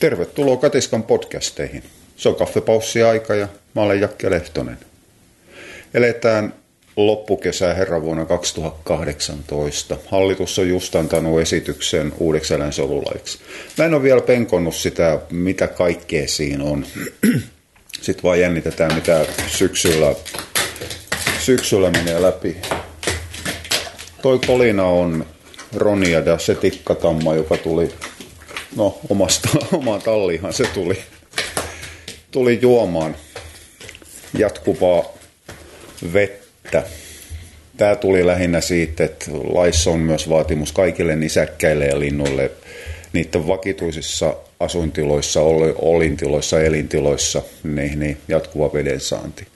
Tervetuloa Katiskan podcasteihin. Se on kaffepaussi-aika ja mä olen Jakke Lehtonen. Eletään loppukesää herran vuonna 2018. Hallitus on just antanut esityksen uudeksi eläinsolulaiksi. Mä en ole vielä penkonnut sitä, mitä kaikkea siinä on. Sitten vaan jännitetään, mitä syksyllä, syksyllä menee läpi. Toi kolina on Ronia da se tikkatamma, joka tuli no omasta, omaan talliinhan se tuli, tuli juomaan jatkuvaa vettä. Tämä tuli lähinnä siitä, että laissa on myös vaatimus kaikille nisäkkäille ja linnuille niiden vakituisissa asuintiloissa, olintiloissa, elintiloissa, niin, niin jatkuva veden saanti.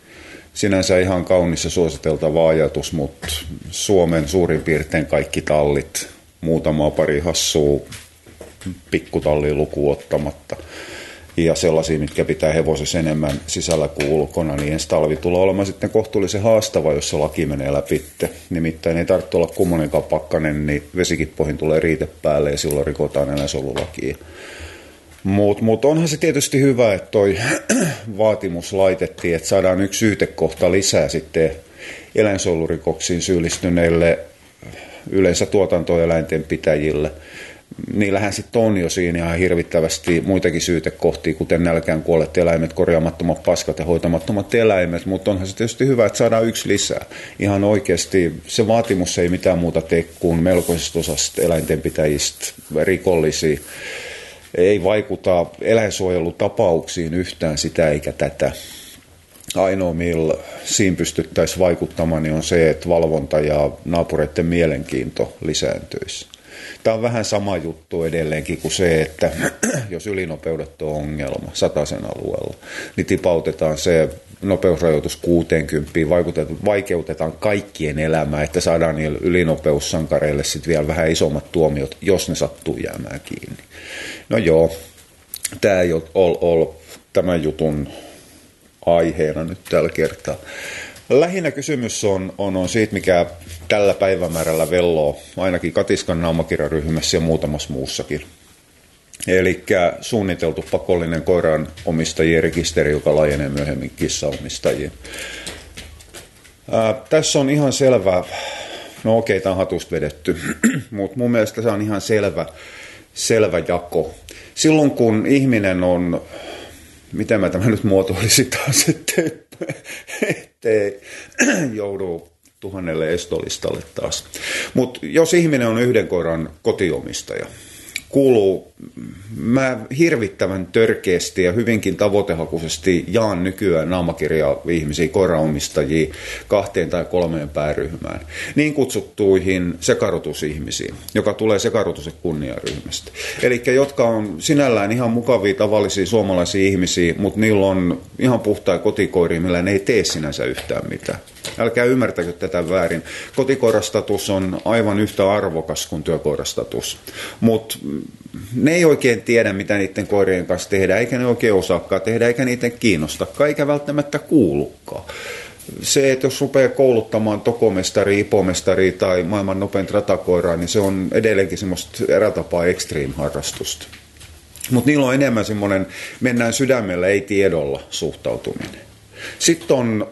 Sinänsä ihan kaunissa suositeltava ajatus, mutta Suomen suurin piirtein kaikki tallit, muutama pari hassua pikkutalliin lukuun ottamatta. Ja sellaisia, mitkä pitää hevosessa enemmän sisällä kuin ulkona, niin ensi talvi tulee olemaan sitten kohtuullisen haastava, jos se laki menee läpi. Nimittäin ei tarvitse olla kummonenkaan pakkanen, niin vesikippoihin tulee riite päälle ja silloin rikotaan eläinsolulakia. Mutta mut onhan se tietysti hyvä, että toi vaatimus laitettiin, että saadaan yksi syytekohta lisää sitten eläinsuojelurikoksiin syyllistyneille yleensä tuotantoeläinten pitäjille – niillähän sitten on jo siinä ihan hirvittävästi muitakin syytekohtia, kuten nälkään kuolleet eläimet, korjaamattomat paskat ja hoitamattomat eläimet, mutta onhan se tietysti hyvä, että saadaan yksi lisää. Ihan oikeasti se vaatimus ei mitään muuta tee kuin melkoisesta osasta eläintenpitäjistä rikollisia. Ei vaikuta eläinsuojelutapauksiin yhtään sitä eikä tätä. Ainoa, millä siinä pystyttäisiin vaikuttamaan, niin on se, että valvonta ja naapureiden mielenkiinto lisääntyisi. Tämä on vähän sama juttu edelleenkin kuin se, että jos ylinopeudet on ongelma sataisen alueella, niin tipautetaan se nopeusrajoitus 60, vaikeutetaan kaikkien elämää, että saadaan niille ylinopeussankareille sitten vielä vähän isommat tuomiot, jos ne sattuu jäämään kiinni. No joo, tämä ei ole ole tämän jutun aiheena nyt tällä kertaa. Lähinnä kysymys on, on, on siitä, mikä tällä päivämäärällä velloo, ainakin Katiskan naumakirjaryhmässä ja muutamassa muussakin. Eli suunniteltu pakollinen koiran omistajien rekisteri, joka laajenee myöhemmin kissaomistajiin. Ää, tässä on ihan selvä, no okei, tämä on hatusta vedetty, mutta mun mielestä se on ihan selvä, selvä jako. Silloin kun ihminen on, miten mä tämä nyt muotoilisin taas, ettei ettei joudu tuhannelle estolistalle taas. Mutta jos ihminen on yhden koiran kotiomistaja, kuuluu, mä hirvittävän törkeästi ja hyvinkin tavoitehakuisesti jaan nykyään naamakirja ihmisiä, koiraomistajia kahteen tai kolmeen pääryhmään. Niin kutsuttuihin sekarotusihmisiin, joka tulee ja kunniaryhmästä. Eli jotka on sinällään ihan mukavia tavallisia suomalaisia ihmisiä, mutta niillä on ihan puhtaa kotikoiria, millä ne ei tee sinänsä yhtään mitään. Älkää ymmärtäkö tätä väärin. Kotikoirastatus on aivan yhtä arvokas kuin työkoirastatus. Mutta ne ei oikein tiedä, mitä niiden koirien kanssa tehdään, eikä ne oikein osaakaan tehdä, eikä niiden kiinnosta, eikä välttämättä kuulukaan. Se, että jos rupeaa kouluttamaan tokomestari, ipomestari tai maailman nopein ratakoiraa, niin se on edelleenkin semmoista erätapaa extreme-harrastusta. Mutta niillä on enemmän semmoinen mennään sydämellä, ei tiedolla suhtautuminen. Sitten on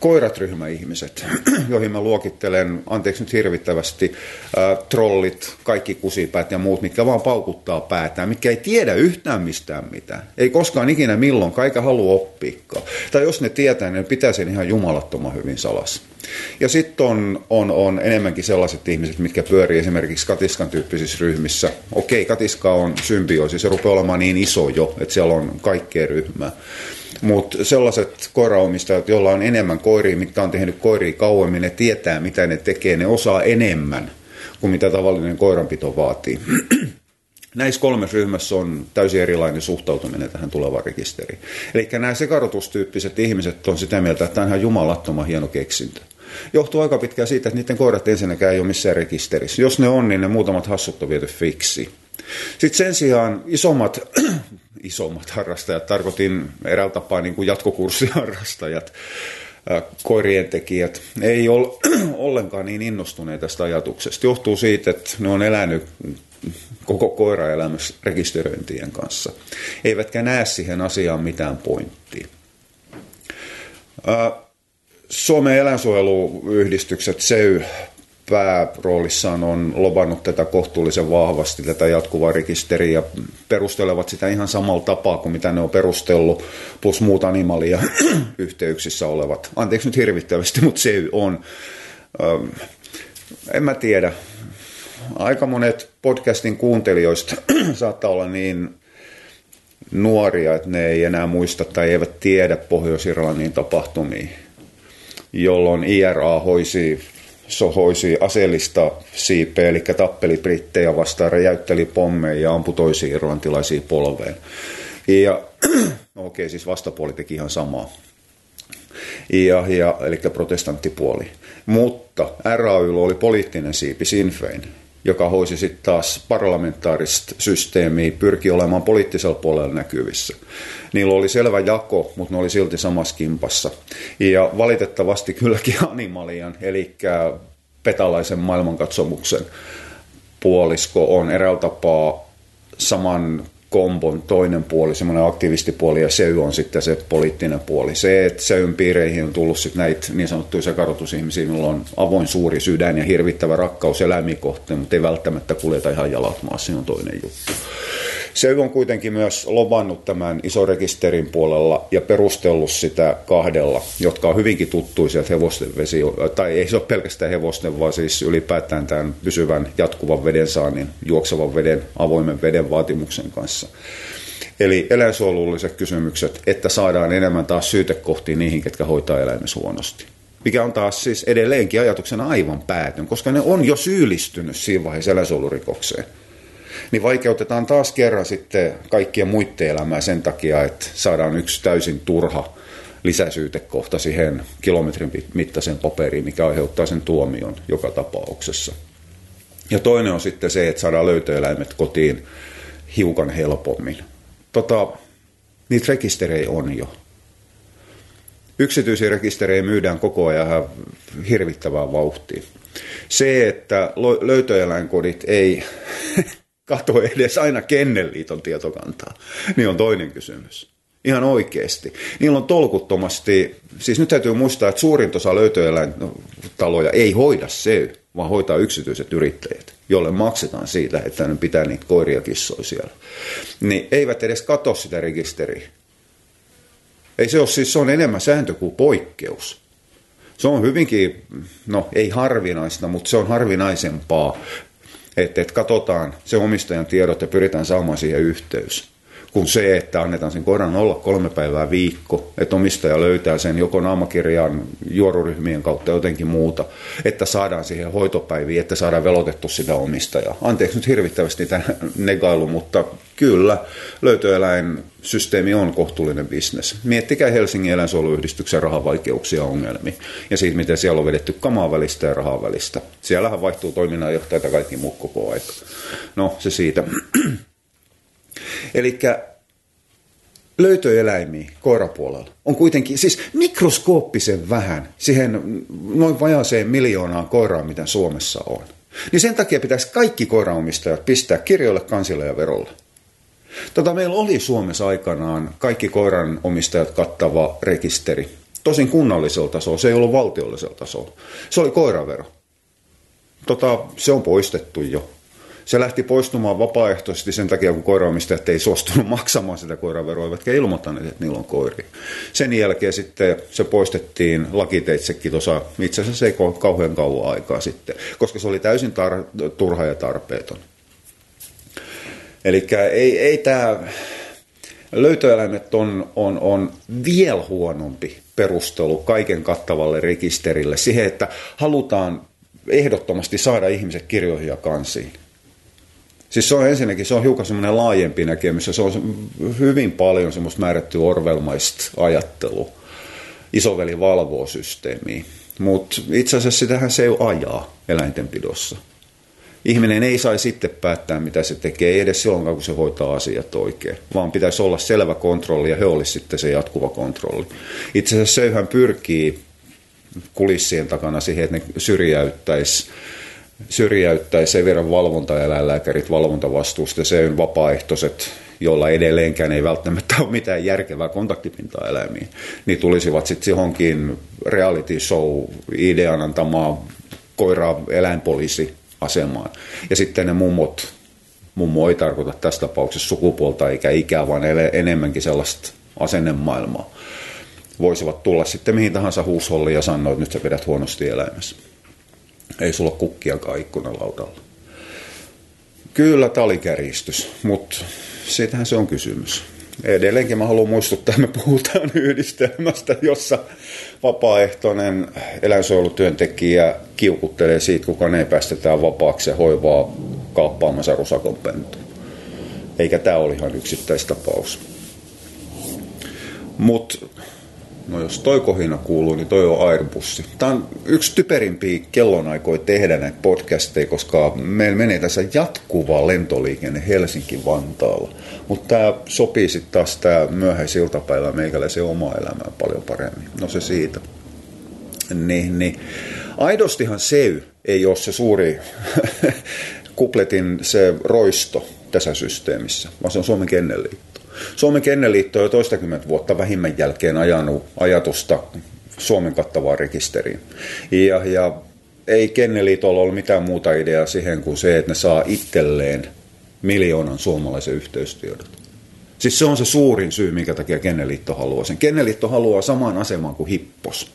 koiratryhmäihmiset, joihin mä luokittelen, anteeksi nyt hirvittävästi, äh, trollit, kaikki kusipäät ja muut, mitkä vaan paukuttaa päätään, mitkä ei tiedä yhtään mistään mitään. Ei koskaan ikinä milloin, eikä halua oppiikaan. Tai jos ne tietää, niin ne pitää sen ihan jumalattoman hyvin salassa. Ja sitten on, on, on enemmänkin sellaiset ihmiset, mitkä pyörii esimerkiksi katiskan tyyppisissä ryhmissä. Okei, katiska on symbioosi, se rupeaa olemaan niin iso jo, että siellä on kaikkea ryhmää. Mutta sellaiset koiraomistajat, joilla on enemmän koiria, mitkä on tehnyt koiria kauemmin, ne tietää mitä ne tekee, ne osaa enemmän kuin mitä tavallinen koiranpito vaatii. Näissä kolmessa ryhmässä on täysin erilainen suhtautuminen tähän tulevaan rekisteriin. Eli nämä sekarotustyyppiset ihmiset on sitä mieltä, että tämä on ihan jumalattoman hieno keksintö. Johtuu aika pitkään siitä, että niiden koirat ensinnäkään ei ole missään rekisterissä. Jos ne on, niin ne muutamat hassut on viety fiksi. Sitten sen sijaan isommat, isommat harrastajat, tarkoitin eräällä tapaa niin kuin jatkokurssiharrastajat, koirien tekijät, ei ole ollenkaan niin innostuneet tästä ajatuksesta. Johtuu siitä, että ne on elänyt koko koiraelämys rekisteröintien kanssa. Eivätkä näe siihen asiaan mitään pointtia. Suomen eläinsuojeluyhdistykset SEY pääroolissaan on lobannut tätä kohtuullisen vahvasti, tätä jatkuvaa rekisteriä, ja perustelevat sitä ihan samalla tapaa kuin mitä ne on perustellut, plus muut animalia yhteyksissä olevat. Anteeksi nyt hirvittävästi, mutta se on. Ähm, en mä tiedä. Aika monet podcastin kuuntelijoista saattaa olla niin nuoria, että ne ei enää muista tai eivät tiedä Pohjois-Irlannin tapahtumia, jolloin IRA hoisi sohoisi aseellista siipeä, eli tappeli brittejä vastaan, räjäytteli pommeja ja ampui toisia irlantilaisia polveen. Ja okei, siis vastapuoli teki ihan samaa. Ja, ja, eli protestanttipuoli. Mutta RAY oli poliittinen siipi Sinn Fein, joka hoisi sitten taas parlamentaarista systeemiä, pyrki olemaan poliittisella puolella näkyvissä. Niillä oli selvä jako, mutta ne oli silti samassa kimpassa. Ja valitettavasti kylläkin Animalian, eli petalaisen maailmankatsomuksen puolisko on eräällä tapaa saman kombon toinen puoli, semmoinen aktivistipuoli, ja SEY on sitten se poliittinen puoli. Se, että SEYn piireihin on tullut sitten näitä niin sanottuja sekarotusihmisiä, joilla on avoin suuri sydän ja hirvittävä rakkaus eläimiä kohteen, mutta ei välttämättä kuljeta ihan jalat maassa, se on toinen juttu. Se on kuitenkin myös lobannut tämän isorekisterin puolella ja perustellut sitä kahdella, jotka on hyvinkin tuttuisia hevosten vesi, tai ei se ole pelkästään hevosten, vaan siis ylipäätään tämän pysyvän jatkuvan veden saannin, juoksevan veden, avoimen veden vaatimuksen kanssa. Eli eläinsuojelulliset kysymykset, että saadaan enemmän taas syytekohtia niihin, ketkä hoitaa eläimessä huonosti. Mikä on taas siis edelleenkin ajatuksena aivan päätön, koska ne on jo syyllistynyt siinä vaiheessa eläinsuojelurikokseen niin vaikeutetaan taas kerran sitten kaikkien muiden elämää sen takia, että saadaan yksi täysin turha lisäsyytekohta siihen kilometrin mittaisen paperiin, mikä aiheuttaa sen tuomion joka tapauksessa. Ja toinen on sitten se, että saadaan löytöeläimet kotiin hiukan helpommin. Tota, niitä rekisterejä on jo. Yksityisiä rekisterejä myydään koko ajan hirvittävää vauhtia. Se, että löytöeläinkodit ei katso edes aina Kennelliiton tietokantaa, niin on toinen kysymys. Ihan oikeasti. Niillä on tolkuttomasti, siis nyt täytyy muistaa, että suurin osa löytöeläintaloja ei hoida se, vaan hoitaa yksityiset yrittäjät, joille maksetaan siitä, että ne pitää niitä koiria kissoja siellä. Niin eivät edes katso sitä rekisteriä. Ei se ole siis, se on enemmän sääntö kuin poikkeus. Se on hyvinkin, no ei harvinaista, mutta se on harvinaisempaa että, että katsotaan se omistajan tiedot ja pyritään saamaan siihen yhteys kuin se, että annetaan sen koiran olla kolme päivää viikko, että omistaja löytää sen joko naamakirjan juoruryhmien kautta jotenkin muuta, että saadaan siihen hoitopäiviin, että saadaan velotettu sitä omistajaa. Anteeksi nyt hirvittävästi tämä negailu, mutta kyllä löytöeläinsysteemi on kohtuullinen bisnes. Miettikää Helsingin eläinsuojeluyhdistyksen rahavaikeuksia ongelmia ja siitä, miten siellä on vedetty kamaa välistä ja rahaa välistä. Siellähän vaihtuu toiminnanjohtajat ja kaikki muu koko aika. No, se siitä. Eli löytöeläimiä koirapuolella on kuitenkin, siis mikroskooppisen vähän siihen noin vajaaseen miljoonaan koiraan, mitä Suomessa on. Niin sen takia pitäisi kaikki koiraomistajat pistää kirjoille, kansille ja verolle. Tota, meillä oli Suomessa aikanaan kaikki koiranomistajat kattava rekisteri. Tosin kunnallisella tasolla, se ei ollut valtiollisella tasolla. Se oli koiravero. Tota, se on poistettu jo se lähti poistumaan vapaaehtoisesti sen takia, kun koiraomistajat ei suostunut maksamaan sitä koiraveroa, eivätkä ilmoittaneet, että niillä on koiria. Sen jälkeen sitten se poistettiin lakiteitsekin tuossa, itse asiassa ei kauhean kauan aikaa sitten, koska se oli täysin tar- turha ja tarpeeton. Eli ei, ei tämä löytöeläimet on, on, on vielä huonompi perustelu kaiken kattavalle rekisterille siihen, että halutaan ehdottomasti saada ihmiset kirjoihin ja kansiin. Siis se on ensinnäkin, se on hiukan semmoinen laajempi näkemys ja se on hyvin paljon semmoista määrätty orvelmaista ajattelua. Isoveli valvoo systeemiä. Mutta itse asiassa sitähän se ei ajaa eläintenpidossa. Ihminen ei saisi sitten päättää, mitä se tekee, ei edes silloin, kun se hoitaa asiat oikein, vaan pitäisi olla selvä kontrolli ja he olisi sitten se jatkuva kontrolli. Itse asiassa seyhän pyrkii kulissien takana siihen, että ne syrjäyttäisi syrjäyttää sen verran valvontaeläinlääkärit valvontavastuusta, se on vapaaehtoiset, joilla edelleenkään ei välttämättä ole mitään järkevää kontaktipintaa eläimiin, niin tulisivat sitten johonkin reality show idean antamaan koira eläinpoliisi asemaan. Ja sitten ne mummot, mummo ei tarkoita tässä tapauksessa sukupuolta eikä ikää, vaan enemmänkin sellaista asennemaailmaa. Voisivat tulla sitten mihin tahansa huusholliin ja sanoa, että nyt sä pidät huonosti eläimessä. Ei sulla kukkiakaan ikkunalaudalla. Kyllä tämä oli kärjistys, mutta siitähän se on kysymys. Edelleenkin mä haluan muistuttaa, että me puhutaan yhdistelmästä, jossa vapaaehtoinen eläinsuojelutyöntekijä kiukuttelee siitä, kuka ne päästetään vapaaksi ja hoivaa kaappaamassa rusakon pentu. Eikä tämä ole ihan yksittäistapaus. Mutta No jos toi kohina kuuluu, niin toi on Airbussi. Tämä on yksi typerimpiä kellonaikoja tehdä näitä podcasteja, koska meillä menee tässä jatkuva lentoliikenne Helsinki-Vantaalla. Mutta tämä sopii sitten taas tämä myöhäisiltapäivä meikäläisen oma elämään paljon paremmin. No se siitä. Niin, niin. Aidostihan SEY ei ole se suuri kupletin se roisto tässä systeemissä, vaan se on Suomen Kennelliitto. Suomen Kenneliitto on jo toistakymmentä vuotta vähimmän jälkeen ajanut ajatusta Suomen kattavaan rekisteriin. Ja, ja ei Kenneliitolla ole mitään muuta ideaa siihen kuin se, että ne saa itselleen miljoonan suomalaisen yhteystiedot. Siis se on se suurin syy, minkä takia Kenneliitto haluaa sen. Kenneliitto haluaa saman aseman kuin Hippos.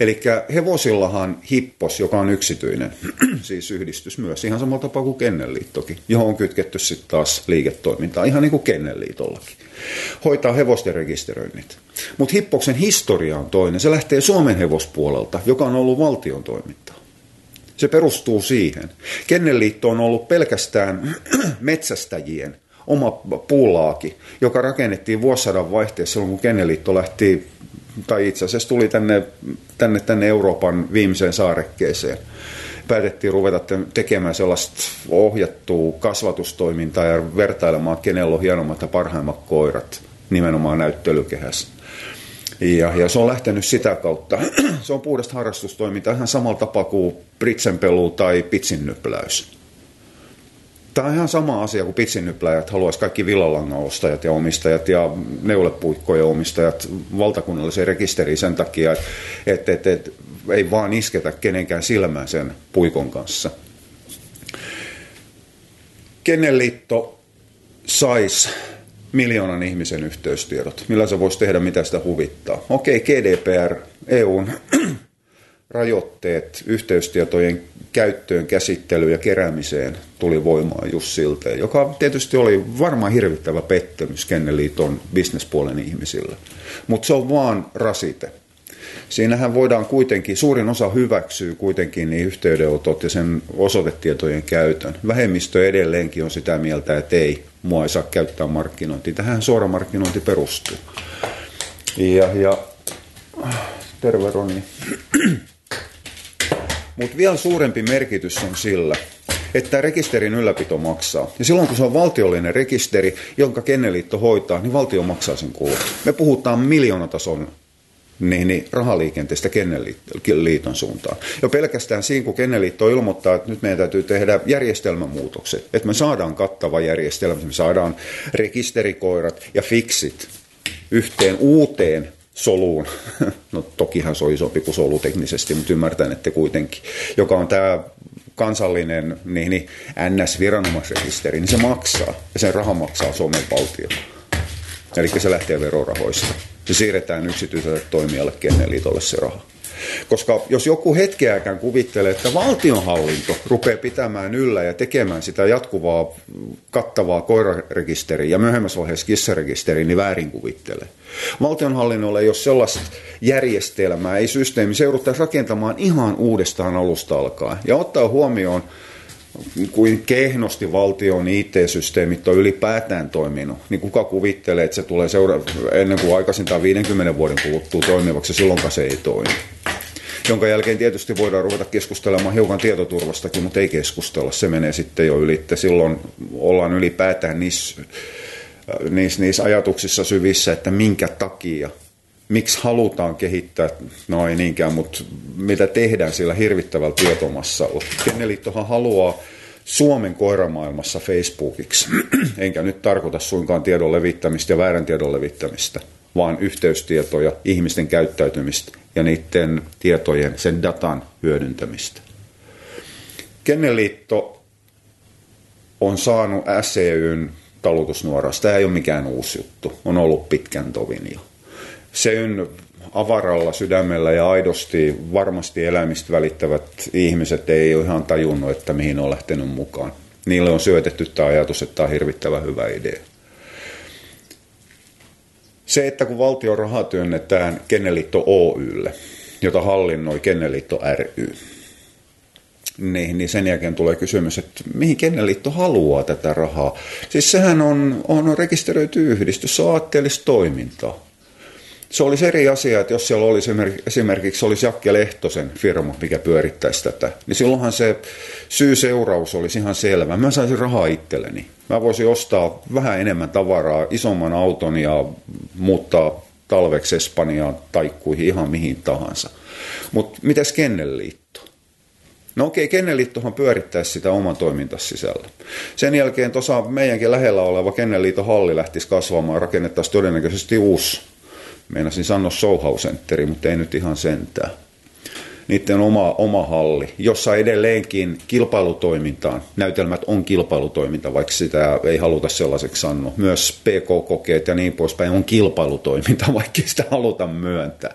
Eli hevosillahan Hippos, joka on yksityinen, siis yhdistys myös, ihan samalla tapaa kuin Kennelliittokin, johon on kytketty sitten taas liiketoimintaa, ihan niin kuin Kennelliitollakin, hoitaa hevosten rekisteröinnit. Mutta Hippoksen historia on toinen. Se lähtee Suomen hevospuolelta, joka on ollut valtion toimintaa. Se perustuu siihen. Kennelliitto on ollut pelkästään metsästäjien oma puulaaki, joka rakennettiin vuosisadan vaihteessa silloin, kun Kennelliitto lähti tai itse asiassa tuli tänne, tänne, tänne Euroopan viimeiseen saarekkeeseen. Päätettiin ruveta tekemään sellaista ohjattua kasvatustoimintaa ja vertailemaan, kenellä on hienommat ja parhaimmat koirat nimenomaan näyttelykehässä. Ja, ja se on lähtenyt sitä kautta. Se on puhdasta harrastustoimintaa ihan samalla tapaa kuin pritsenpelu tai pitsinnypläys. Tämä on ihan sama asia kuin pitsinnypläjät haluaisi kaikki villalangan ostajat ja omistajat ja neulepuikkojen omistajat valtakunnalliseen rekisteriin sen takia, että et, et, et, ei vaan isketä kenenkään silmään sen puikon kanssa. Kennelliitto saisi miljoonan ihmisen yhteystiedot. Millä se voisi tehdä, mitä sitä huvittaa? Okei, GDPR, EUn rajoitteet yhteystietojen käyttöön, käsittelyyn ja keräämiseen tuli voimaan just siltä, joka tietysti oli varmaan hirvittävä pettymys Kenneliiton bisnespuolen ihmisille. Mutta se on vaan rasite. Siinähän voidaan kuitenkin, suurin osa hyväksyy kuitenkin niin yhteydenotot ja sen osoitetietojen käytön. Vähemmistö edelleenkin on sitä mieltä, että ei, mua ei saa käyttää markkinointiin. Tähän suora markkinointi perustuu. Ja, ja terve Ronni. Mutta vielä suurempi merkitys on sillä, että rekisterin ylläpito maksaa. Ja silloin kun se on valtiollinen rekisteri, jonka Kenneliitto hoitaa, niin valtio maksaa sen kulut. Me puhutaan miljoonatason niin, niin rahaliikenteestä Kenneliiton suuntaan. Jo pelkästään siinä, kun Kenneliitto ilmoittaa, että nyt meidän täytyy tehdä järjestelmämuutokset, että me saadaan kattava järjestelmä, me saadaan rekisterikoirat ja fiksit yhteen uuteen soluun. No tokihan se on isompi kuin solu teknisesti, mutta ymmärtän, että kuitenkin. Joka on tämä kansallinen niin, niin NS-viranomaisrekisteri, niin se maksaa. Ja sen raha maksaa Suomen valtio. Eli se lähtee verorahoista. Se siirretään yksityiselle toimijalle Kenneliitolle se raha. Koska jos joku hetkeäkään kuvittelee, että valtionhallinto rupeaa pitämään yllä ja tekemään sitä jatkuvaa kattavaa koirarekisteriä ja myöhemmässä vaiheessa kissarekisteriä, niin väärin kuvittelee. Valtionhallinnolla ei ole sellaista järjestelmää, ei systeemi, se rakentamaan ihan uudestaan alusta alkaen. Ja ottaa huomioon, kuin kehnosti valtion IT-systeemit on ylipäätään toiminut, niin kuka kuvittelee, että se tulee seura- ennen kuin aikaisintaan 50 vuoden kuluttua toimivaksi, silloin se ei toimi jonka jälkeen tietysti voidaan ruveta keskustelemaan hiukan tietoturvastakin, mutta ei keskustella. Se menee sitten jo yli. Silloin ollaan ylipäätään niissä, niissä, niissä ajatuksissa syvissä, että minkä takia miksi halutaan kehittää, no ei niinkään, mutta mitä tehdään sillä hirvittävällä tietomassalla. Kenneliittohan haluaa Suomen koiramaailmassa Facebookiksi, enkä nyt tarkoita suinkaan tiedon levittämistä ja väärän tiedon levittämistä, vaan yhteystietoja, ihmisten käyttäytymistä ja niiden tietojen, sen datan hyödyntämistä. Kenneliitto on saanut SEYn talutusnuorasta. Tämä ei ole mikään uusi juttu, on ollut pitkän tovin jo. SEYn avaralla sydämellä ja aidosti varmasti eläimistä välittävät ihmiset ei ole ihan tajunnut, että mihin on lähtenyt mukaan. Niille on syötetty tämä ajatus, että tämä on hirvittävän hyvä idea. Se, että kun valtion rahaa työnnetään Kenneliitto Oylle, jota hallinnoi Kenneliitto ry, niin, niin sen jälkeen tulee kysymys, että mihin Kenneliitto haluaa tätä rahaa. Siis sehän on, on rekisteröity yhdistys, se on toimintaa se olisi eri asia, että jos siellä olisi esimerkiksi olisi Jakke Lehtosen firma, mikä pyörittäisi tätä, niin silloinhan se syy-seuraus olisi ihan selvä. Mä saisin rahaa itselleni. Mä voisin ostaa vähän enemmän tavaraa, isomman auton ja muuttaa talveksi Espanjaan taikkuihin ihan mihin tahansa. Mutta mitäs Kennelliitto? No okei, Kennelliittohan pyörittäisi sitä oman toimintansa sisällä. Sen jälkeen tuossa meidänkin lähellä oleva Kennelliiton halli lähtisi kasvamaan, rakennettaisiin todennäköisesti uusi Meinasin sanoa Soho Centeri, mutta ei nyt ihan sentään. Niiden oma, oma halli, jossa edelleenkin kilpailutoimintaan, näytelmät on kilpailutoiminta, vaikka sitä ei haluta sellaiseksi sanoa. Myös PK-kokeet ja niin poispäin on kilpailutoiminta, vaikka sitä haluta myöntää.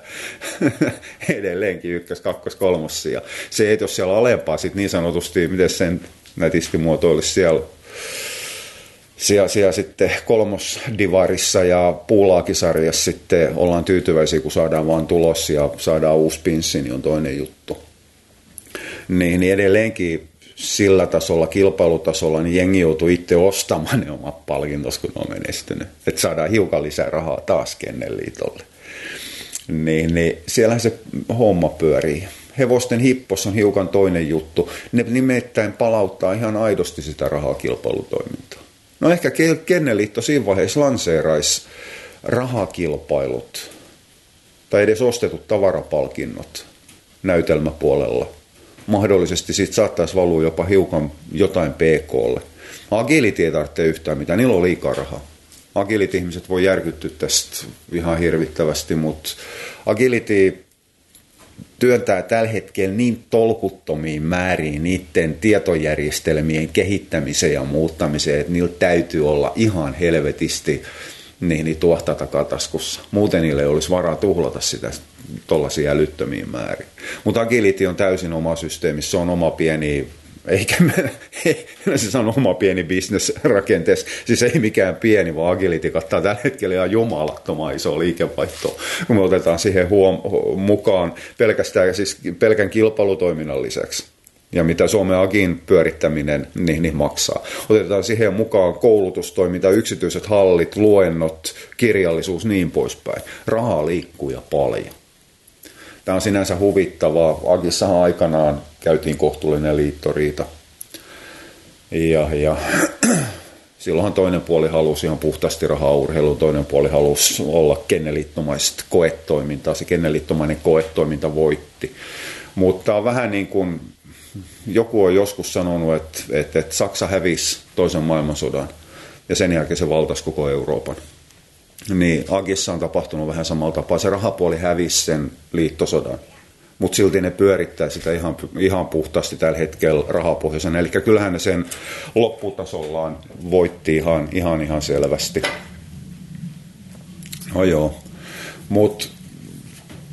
edelleenkin ykkös, kakkos, kolmossia. Se, että jos siellä alempaa, sit niin sanotusti, miten sen nätisti muotoilisi siellä siellä, siellä sitten kolmosdivarissa ja puulaakisarjassa sitten ollaan tyytyväisiä, kun saadaan vaan tulos ja saadaan uusi pinssi, niin on toinen juttu. Niin, niin edelleenkin sillä tasolla, kilpailutasolla, niin jengi joutuu itse ostamaan ne omat palkintos, kun on menestynyt. Että saadaan hiukan lisää rahaa taas Kennelliitolle. Niin, niin siellähän se homma pyörii. Hevosten hippos on hiukan toinen juttu. Ne nimittäin palauttaa ihan aidosti sitä rahaa kilpailutoimintaan. No ehkä Kenneliitto siinä vaiheessa lanseeraisi rahakilpailut tai edes ostetut tavarapalkinnot näytelmäpuolella. Mahdollisesti siitä saattaisi valua jopa hiukan jotain PKlle. Agility ei tarvitse yhtään mitään, niillä on liikaa rahaa. Agility-ihmiset voi järkyttyä tästä ihan hirvittävästi, mutta Agility työntää tällä hetkellä niin tolkuttomiin määriin niiden tietojärjestelmien kehittämiseen ja muuttamiseen, että niillä täytyy olla ihan helvetisti niin, niin tuohta takataskussa. Muuten niille ei olisi varaa tuhlata sitä tuollaisia älyttömiin määrin. Mutta Agility on täysin oma systeemi, se on oma pieni eikä me, se on oma pieni bisnes rakenteessa. Siis ei mikään pieni, vaan Agility kattaa tällä hetkellä ihan jumalattoman iso liikevaihto, kun me otetaan siihen huom- mukaan pelkästään siis pelkän kilpailutoiminnan lisäksi ja mitä Suomen Agin pyörittäminen niin, niin maksaa. Otetaan siihen mukaan koulutustoiminta, yksityiset hallit, luennot, kirjallisuus, niin poispäin. Rahaa liikkuu ja paljon. Tämä on sinänsä huvittavaa. Agissahan aikanaan käytiin kohtuullinen liittoriita. Ja, ja silloinhan toinen puoli halusi ihan puhtaasti rahaa urheiluun, toinen puoli halusi olla kennelittomaista koetoimintaa. Se kennelittomainen koetoiminta voitti. Mutta on vähän niin kuin joku on joskus sanonut, että, että, että Saksa hävisi toisen maailmansodan ja sen jälkeen se valtasi koko Euroopan. Niin Agissa on tapahtunut vähän samalla tapaa. Se rahapuoli hävisi sen liittosodan mutta silti ne pyörittää sitä ihan, ihan puhtaasti tällä hetkellä rahapohjaisena. Eli kyllähän ne sen lopputasollaan voitti ihan, ihan, ihan selvästi. No joo, mutta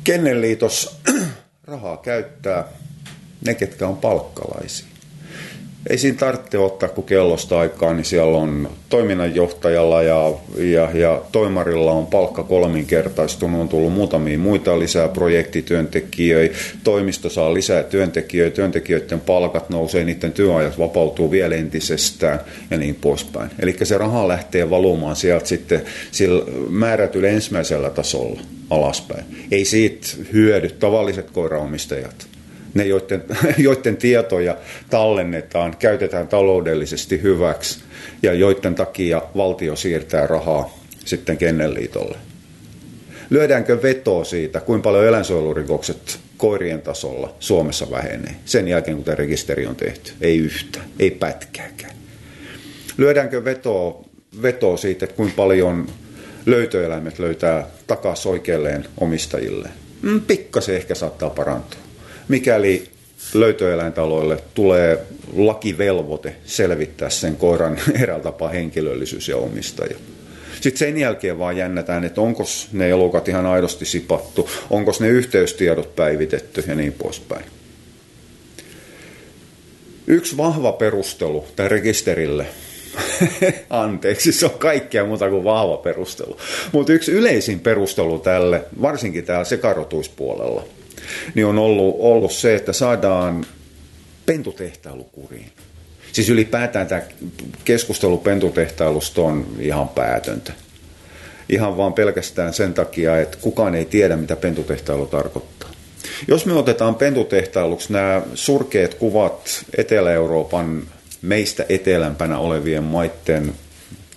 Kennelliitos rahaa käyttää ne, ketkä on palkkalaisia ei siinä tarvitse ottaa, kun kellosta aikaa, niin siellä on toiminnanjohtajalla ja, ja, ja toimarilla on palkka kolminkertaistunut, on tullut muutamia muita lisää projektityöntekijöitä, toimisto saa lisää työntekijöitä, työntekijöiden palkat nousee, niiden työajat vapautuu vielä entisestään ja niin poispäin. Eli se raha lähtee valumaan sieltä sitten sillä määrätyllä ensimmäisellä tasolla alaspäin. Ei siitä hyödy tavalliset koiraomistajat ne, joiden, joiden tietoja tallennetaan, käytetään taloudellisesti hyväksi ja joiden takia valtio siirtää rahaa sitten Kennelliitolle. Lyödäänkö vetoa siitä, kuinka paljon eläinsuojelurikokset koirien tasolla Suomessa vähenee sen jälkeen, kun tämä rekisteri on tehty? Ei yhtä, ei pätkääkään. Lyödäänkö vetoa, vetoa siitä, että kuinka paljon löytöeläimet löytää takaisin oikeilleen omistajille? Mm, pikkasen ehkä saattaa parantua. Mikäli löytöeläintaloille tulee lakivelvoite selvittää sen koiran eräällä tapaa henkilöllisyys ja omistaja. Sitten sen jälkeen vaan jännätään, että onko ne elukat ihan aidosti sipattu, onko ne yhteystiedot päivitetty ja niin poispäin. Yksi vahva perustelu tämän rekisterille, anteeksi, se on kaikkea muuta kuin vahva perustelu, mutta yksi yleisin perustelu tälle, varsinkin täällä sekarotuispuolella, niin on ollut, ollut se, että saadaan pentutehtailu kuriin. Siis ylipäätään tämä keskustelu pentutehtailusta on ihan päätöntä. Ihan vaan pelkästään sen takia, että kukaan ei tiedä, mitä pentutehtailu tarkoittaa. Jos me otetaan pentutehtailuksi nämä surkeat kuvat Etelä-Euroopan meistä etelämpänä olevien maiden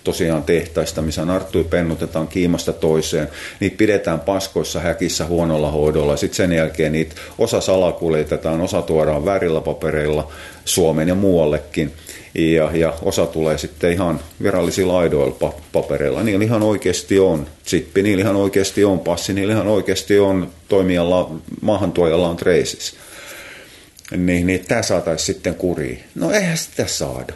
tosiaan tehtaista, missä narttui pennutetaan kiimasta toiseen. Niitä pidetään paskoissa häkissä huonolla hoidolla. Sitten sen jälkeen niitä osa salakuljetetaan, osa tuodaan värillä papereilla Suomeen ja muuallekin. Ja, ja osa tulee sitten ihan virallisilla aidoilla papereilla. Niillä ihan oikeasti on chippi, niillä ihan oikeasti on passi, niillä ihan oikeasti on toimijalla, maahantuojalla on traces. Niin, niin tämä saataisiin sitten kuriin. No eihän sitä saada.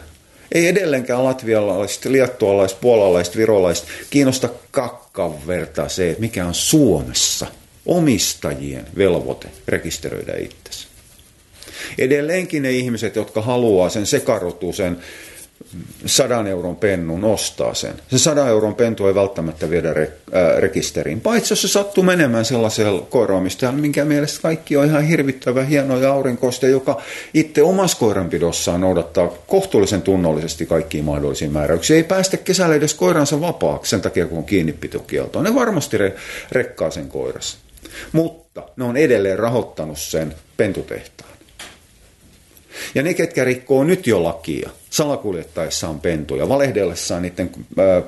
Ei edelleenkään latvialaiset, liettualaiset, puolalaiset, virolaiset kiinnosta kakkan vertaa se, että mikä on Suomessa omistajien velvoite rekisteröidä itsensä. Edelleenkin ne ihmiset, jotka haluaa sen sekarotusen sadan euron pennun ostaa sen. Se sadan euron pentu ei välttämättä viedä re, ää, rekisteriin, paitsi jos se sattuu menemään sellaisella koiraamistajalle, minkä mielestä kaikki on ihan hirvittävä hieno ja aurinkoista, joka itse omassa koiranpidossaan noudattaa kohtuullisen tunnollisesti kaikkiin mahdollisiin määräyksiin. Ei päästä kesällä edes koiransa vapaaksi sen takia, kun on kiinnipitokielto. Ne varmasti re, rekkaa sen koirassa. Mutta ne on edelleen rahoittanut sen pentutehtaan. Ja ne, ketkä rikkoo nyt jo lakia, salakuljettaessaan pentuja, valehdellessaan niiden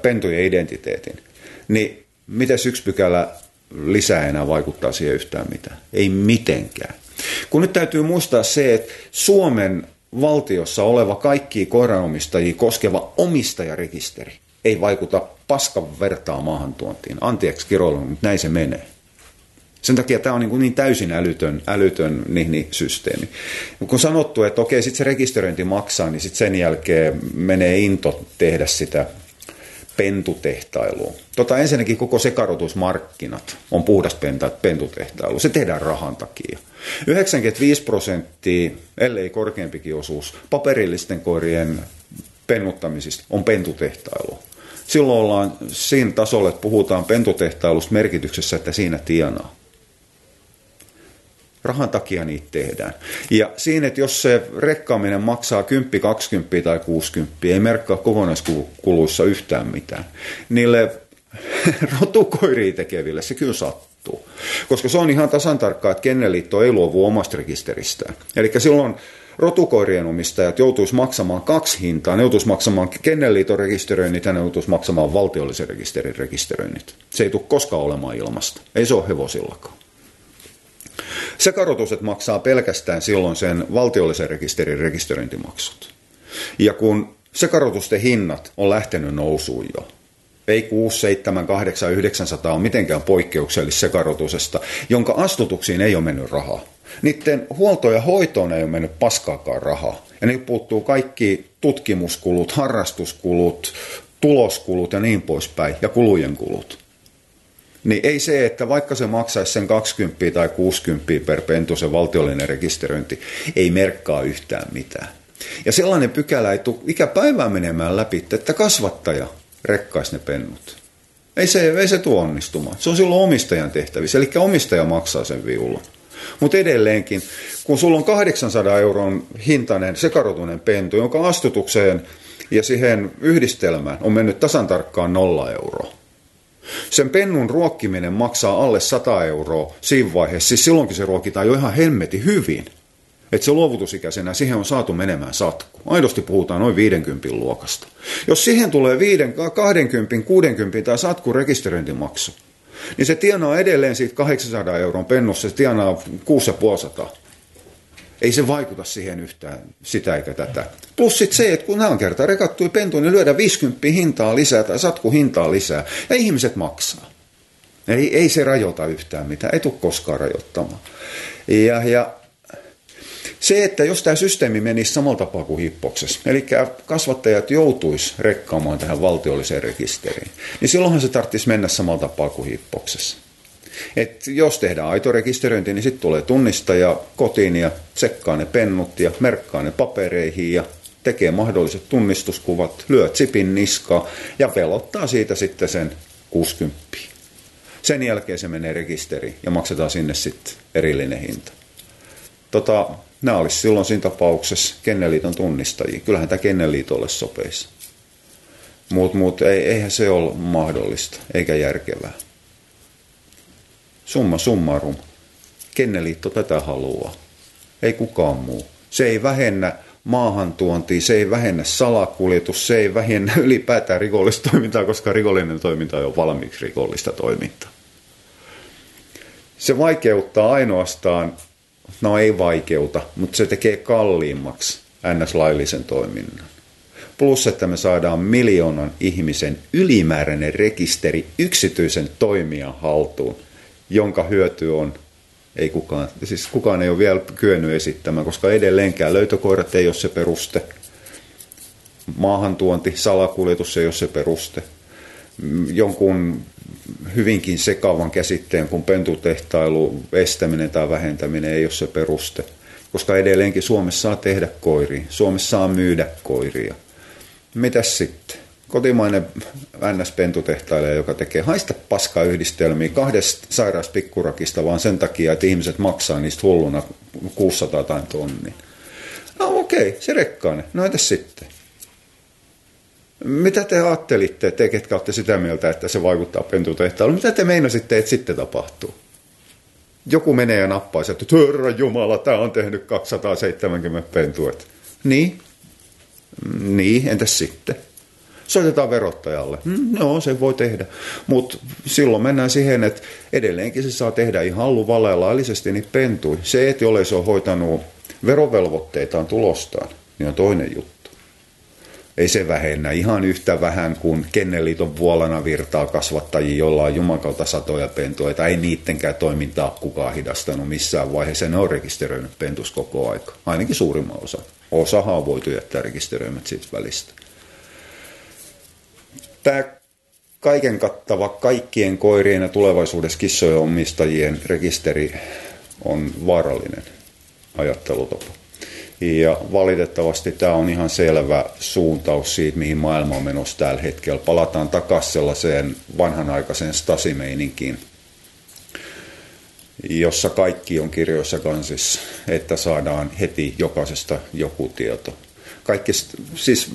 pentujen identiteetin, niin miten yksi pykälä lisää enää vaikuttaa siihen yhtään mitään? Ei mitenkään. Kun nyt täytyy muistaa se, että Suomen valtiossa oleva kaikki koiranomistajia koskeva omistajarekisteri ei vaikuta paskan vertaa maahantuontiin. Anteeksi kiroilun, mutta näin se menee. Sen takia tämä on niin, niin täysin älytön, älytön niin, niin, systeemi. Kun sanottu, että okei, sitten se rekisteröinti maksaa, niin sitten sen jälkeen menee into tehdä sitä pentutehtailua. Tota, ensinnäkin koko sekarotusmarkkinat on puhdas pentutehtailu. Se tehdään rahan takia. 95 prosenttia, ellei korkeampikin osuus, paperillisten koirien pennuttamisista on pentutehtailu. Silloin ollaan siinä tasolla, että puhutaan pentutehtailusta merkityksessä, että siinä tienaa. Rahan takia niitä tehdään. Ja siinä, että jos se rekkaaminen maksaa 10, 20 tai 60, ei merkkaa kokonaiskuluissa yhtään mitään. Niille rotukoiriin tekeville se kyllä sattuu. Koska se on ihan tasan tarkkaa, että Kenneliitto ei luovu omasta rekisteristään. Eli silloin rotukoirien omistajat joutuisi maksamaan kaksi hintaa. Ne joutuisi maksamaan Kennelliiton rekisteröinnit ja ne joutuisi maksamaan valtiollisen rekisterin rekisteröinnit. Se ei tule koskaan olemaan ilmasta. Ei se ole hevosillakaan. Sekarotukset maksaa pelkästään silloin sen valtiollisen rekisterin rekisteröintimaksut. Ja kun sekarotusten hinnat on lähtenyt nousuun jo, ei 6, 7, 8, 900 on mitenkään poikkeuksellista sekarotusesta, jonka astutuksiin ei ole mennyt rahaa. Niiden huolto ja hoitoon ei ole mennyt paskaakaan rahaa. Ja nyt puuttuu kaikki tutkimuskulut, harrastuskulut, tuloskulut ja niin poispäin, ja kulujen kulut. Niin ei se, että vaikka se maksaisi sen 20 tai 60 per pentu se valtiollinen rekisteröinti, ei merkkaa yhtään mitään. Ja sellainen pykälä ei tule ikäpäivää menemään läpi, että kasvattaja rekkaisi ne pennut. Ei se, ei se tuo onnistumaan. Se on silloin omistajan tehtävissä, eli omistaja maksaa sen viulun. Mutta edelleenkin, kun sulla on 800 euron hintainen sekarotunen pentu, jonka astutukseen ja siihen yhdistelmään on mennyt tasan tarkkaan nolla euroa, sen pennun ruokkiminen maksaa alle 100 euroa siinä vaiheessa, siis silloinkin se ruokitaan jo ihan hemmeti hyvin. Että se luovutusikäisenä siihen on saatu menemään satku. Aidosti puhutaan noin 50 luokasta. Jos siihen tulee 5, 20, 60 tai satku rekisteröintimaksu, niin se tienaa edelleen siitä 800 euron pennussa, se tienaa 650. Ei se vaikuta siihen yhtään sitä eikä tätä. Plus sit se, että kun nämä on kerta rekattui pentu, niin lyödään 50 hintaa lisää tai satku hintaa lisää. Ja ihmiset maksaa. Ei, ei se rajoita yhtään mitään, ei tule koskaan rajoittamaan. Ja, ja se, että jos tämä systeemi menisi samalla tapaa kuin hippoksessa, eli kasvattajat joutuisi rekkaamaan tähän valtiolliseen rekisteriin, niin silloinhan se tarvitsisi mennä samalla tapaa kuin hippoksessa. Et jos tehdään aito rekisteröinti, niin sitten tulee tunnistaja kotiin ja tsekkaa ne pennut ja merkkaa ne papereihin ja tekee mahdolliset tunnistuskuvat, lyö chipin niskaa ja velottaa siitä sitten sen 60. Sen jälkeen se menee rekisteriin ja maksetaan sinne sitten erillinen hinta. Tota, nämä olisi silloin siinä tapauksessa Kenneliiton tunnistajia. Kyllähän tämä Kenneliitolle sopeisi. Mutta mut, ei, eihän se ole mahdollista eikä järkevää. Summa summarum. Kenneliitto tätä haluaa. Ei kukaan muu. Se ei vähennä maahantuontia, se ei vähennä salakuljetus, se ei vähennä ylipäätään rikollista toimintaa, koska rikollinen toiminta on jo valmiiksi rikollista toimintaa. Se vaikeuttaa ainoastaan no ei vaikeuta, mutta se tekee kalliimmaksi ns-laillisen toiminnan. Plus, että me saadaan miljoonan ihmisen ylimääräinen rekisteri yksityisen toimijan haltuun, jonka hyöty on, ei kukaan, siis kukaan ei ole vielä kyennyt esittämään, koska edelleenkään löytökoirat ei ole se peruste. Maahantuonti, salakuljetus ei ole se peruste. Jonkun hyvinkin sekavan käsitteen kuin pentutehtailu, estäminen tai vähentäminen ei ole se peruste. Koska edelleenkin Suomessa saa tehdä koiria, Suomessa saa myydä koiria. Mitäs sitten? Kotimainen NS-pentutehtailija, joka tekee haista paskayhdistelmiä kahdesta sairauspikkurakista vaan sen takia, että ihmiset maksaa niistä hulluna 600 tai tonnia. No okei, se rekkaane. No entäs sitten? Mitä te ajattelitte, te ketkä olette sitä mieltä, että se vaikuttaa pentutehtailuun? Mitä te meinasitte, että sitten tapahtuu? Joku menee ja nappaa että Herra Jumala, tämä on tehnyt 270 pentua. Niin? Niin, entäs sitten? Soitetaan verottajalle. Mm, se voi tehdä. Mutta silloin mennään siihen, että edelleenkin se saa tehdä ihan luvalla ja laillisesti niin pentui. Se, että jollei se on hoitanut verovelvoitteitaan tulostaan, niin on toinen juttu ei se vähennä ihan yhtä vähän kuin Kenneliiton vuolana virtaa kasvattajia, jolla on jumakalta satoja pentuja, ei niittenkään toimintaa kukaan hidastanut missään vaiheessa. Ne on rekisteröinyt pentus koko aika, ainakin suurimman osa. Osahan on voitu jättää rekisteröimät siitä välistä. Tämä kaiken kattava kaikkien koirien ja tulevaisuudessa kissojen omistajien rekisteri on vaarallinen ajattelutapa. Ja valitettavasti tämä on ihan selvä suuntaus siitä, mihin maailma on menossa tällä hetkellä. Palataan takaisin sellaiseen vanhanaikaiseen stasimeininkiin, jossa kaikki on kirjoissa kansissa, että saadaan heti jokaisesta joku tieto. Kaikki, siis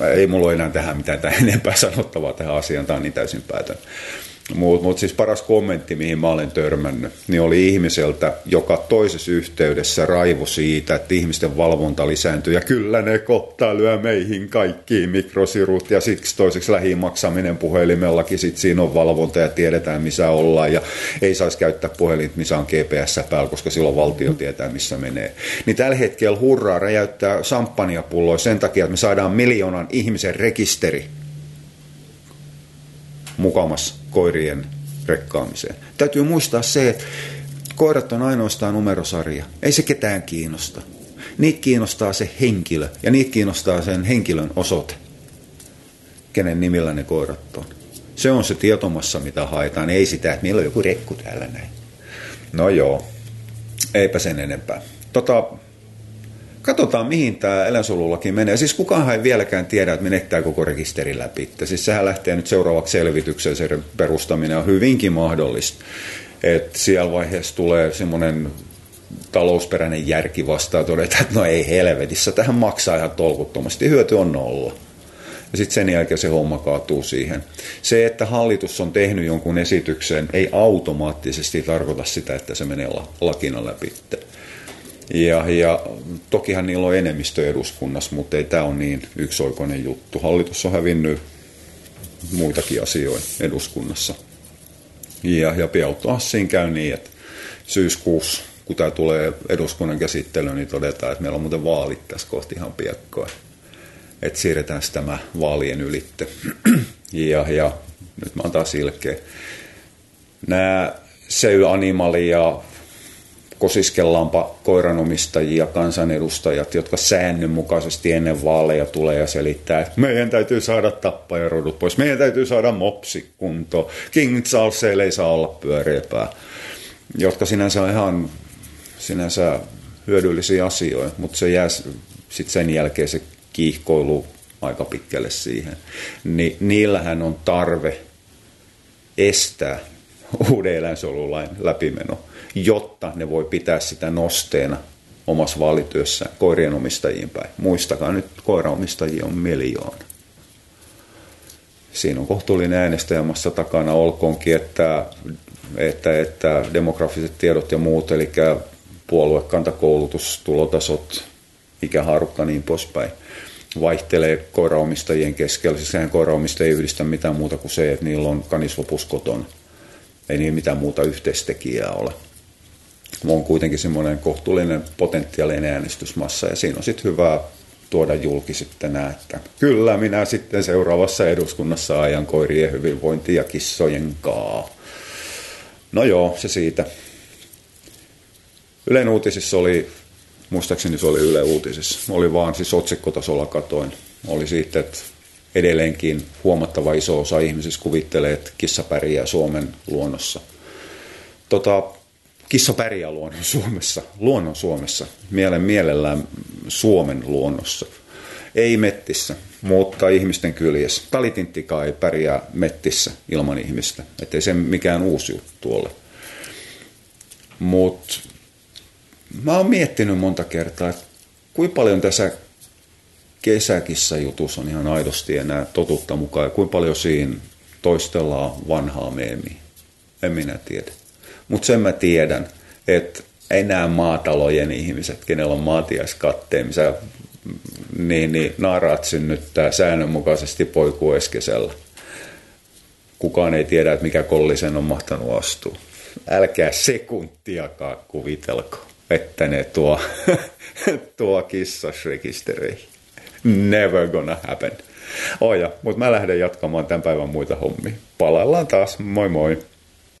ei mulla ole enää tähän mitään enempää sanottavaa tähän asiaan, tämä on niin täysin päätön. Mutta mut siis paras kommentti, mihin mä olen törmännyt, niin oli ihmiseltä, joka toisessa yhteydessä raivo siitä, että ihmisten valvonta lisääntyy. Ja kyllä ne kohtaa lyö meihin kaikkiin mikrosirut ja siksi toiseksi lähimaksaminen puhelimellakin. Sitten siinä on valvonta ja tiedetään missä ollaan ja ei saisi käyttää puhelinta, missä on GPS päällä, koska silloin valtio tietää missä menee. Niin tällä hetkellä hurraa räjäyttää samppaniapulloja sen takia, että me saadaan miljoonan ihmisen rekisteri mukamas koirien rekkaamiseen. Täytyy muistaa se, että koirat on ainoastaan numerosarja. Ei se ketään kiinnosta. Niitä kiinnostaa se henkilö ja niitä kiinnostaa sen henkilön osoite, kenen nimillä ne koirat on. Se on se tietomassa, mitä haetaan, ei sitä, että meillä on joku rekku täällä näin. No joo, eipä sen enempää. Tota, Katsotaan, mihin tämä eläinsuojelulaki menee. Siis kukaan ei vieläkään tiedä, että menettää koko rekisteri läpi. Siis sehän lähtee nyt seuraavaksi selvitykseen, se perustaminen on hyvinkin mahdollista. Että siellä vaiheessa tulee semmoinen talousperäinen järki vastaan todeta, että no ei helvetissä, tähän maksaa ihan tolkuttomasti, hyöty on nolla. Ja sitten sen jälkeen se homma kaatuu siihen. Se, että hallitus on tehnyt jonkun esityksen, ei automaattisesti tarkoita sitä, että se menee lakina läpi. Ja, ja tokihan niillä on enemmistö eduskunnassa, mutta ei tämä ole niin yksioikoinen juttu. Hallitus on hävinnyt muitakin asioita eduskunnassa. Ja, ja Piautuassiin käy niin, että syyskuussa, kun tämä tulee eduskunnan käsittelyyn, niin todetaan, että meillä on muuten vaalit tässä kohti ihan piakkoa. Että siirretään tämä vaalien ylitte. ja, ja nyt mä oon taas ilkeä. Nämä Seul Animali ja kosiskellaanpa koiranomistajia, kansanedustajat, jotka säännönmukaisesti ennen vaaleja tulee ja selittää, että meidän täytyy saada tappajarodut pois, meidän täytyy saada mopsi kuntoon, King Charles ei saa olla pyöreäpää, jotka sinänsä on ihan sinänsä hyödyllisiä asioita, mutta se jää sitten sen jälkeen se kiihkoilu aika pitkälle siihen. Ni, niillähän on tarve estää uuden eläinsuojelulain läpimeno, jotta ne voi pitää sitä nosteena omassa vaalityössä koirien omistajiin päin. Muistakaa nyt, koiraomistajia on miljoona. Siinä on kohtuullinen äänestäjämassa takana, olkoonkin, että, että, että demografiset tiedot ja muut, eli puoluekantakoulutus, tulotasot, ikähaarukka niin poispäin, vaihtelee koiraomistajien keskellä. Siis sehän koiraomistajia ei yhdistä mitään muuta kuin se, että niillä on kanisvopus kotona ei niin mitään muuta yhteistekijää ole. On kuitenkin semmoinen kohtuullinen potentiaalinen äänestysmassa ja siinä on sitten hyvä tuoda julki sitten että kyllä minä sitten seuraavassa eduskunnassa ajan koirien hyvinvointi ja kissojen kaa. No joo, se siitä. Ylen uutisissa oli, muistaakseni se oli Yle uutisissa, oli vaan siis otsikkotasolla katoin. Oli siitä, että edelleenkin huomattava iso osa ihmisistä kuvittelee, että kissa pärjää Suomen luonnossa. Tota, kissa pärjää luonnon Suomessa, luonnon Suomessa, mielen mielellään Suomen luonnossa. Ei mettissä, mutta ihmisten kyljessä. Talitinttikaan ei pärjää mettissä ilman ihmistä, ettei se mikään uusi juttu ole. Mutta mä oon miettinyt monta kertaa, että kuinka paljon tässä kesäkissa jutus on ihan aidosti enää totutta mukaan. Ja kuinka paljon siinä toistellaan vanhaa meemiä. En minä tiedä. Mutta sen mä tiedän, että enää maatalojen ihmiset, kenellä on maatiaiskatteen, missä niin, niin naaraat synnyttää säännönmukaisesti poikueskeisellä. Kukaan ei tiedä, että mikä kollisen on mahtanut astua. Älkää sekuntiakaan kuvitelko, että ne tuo, tuo kissasrekistereihin. Never gonna happen. Oja, mutta mä lähden jatkamaan tämän päivän muita hommia. Palaillaan taas. Moi moi.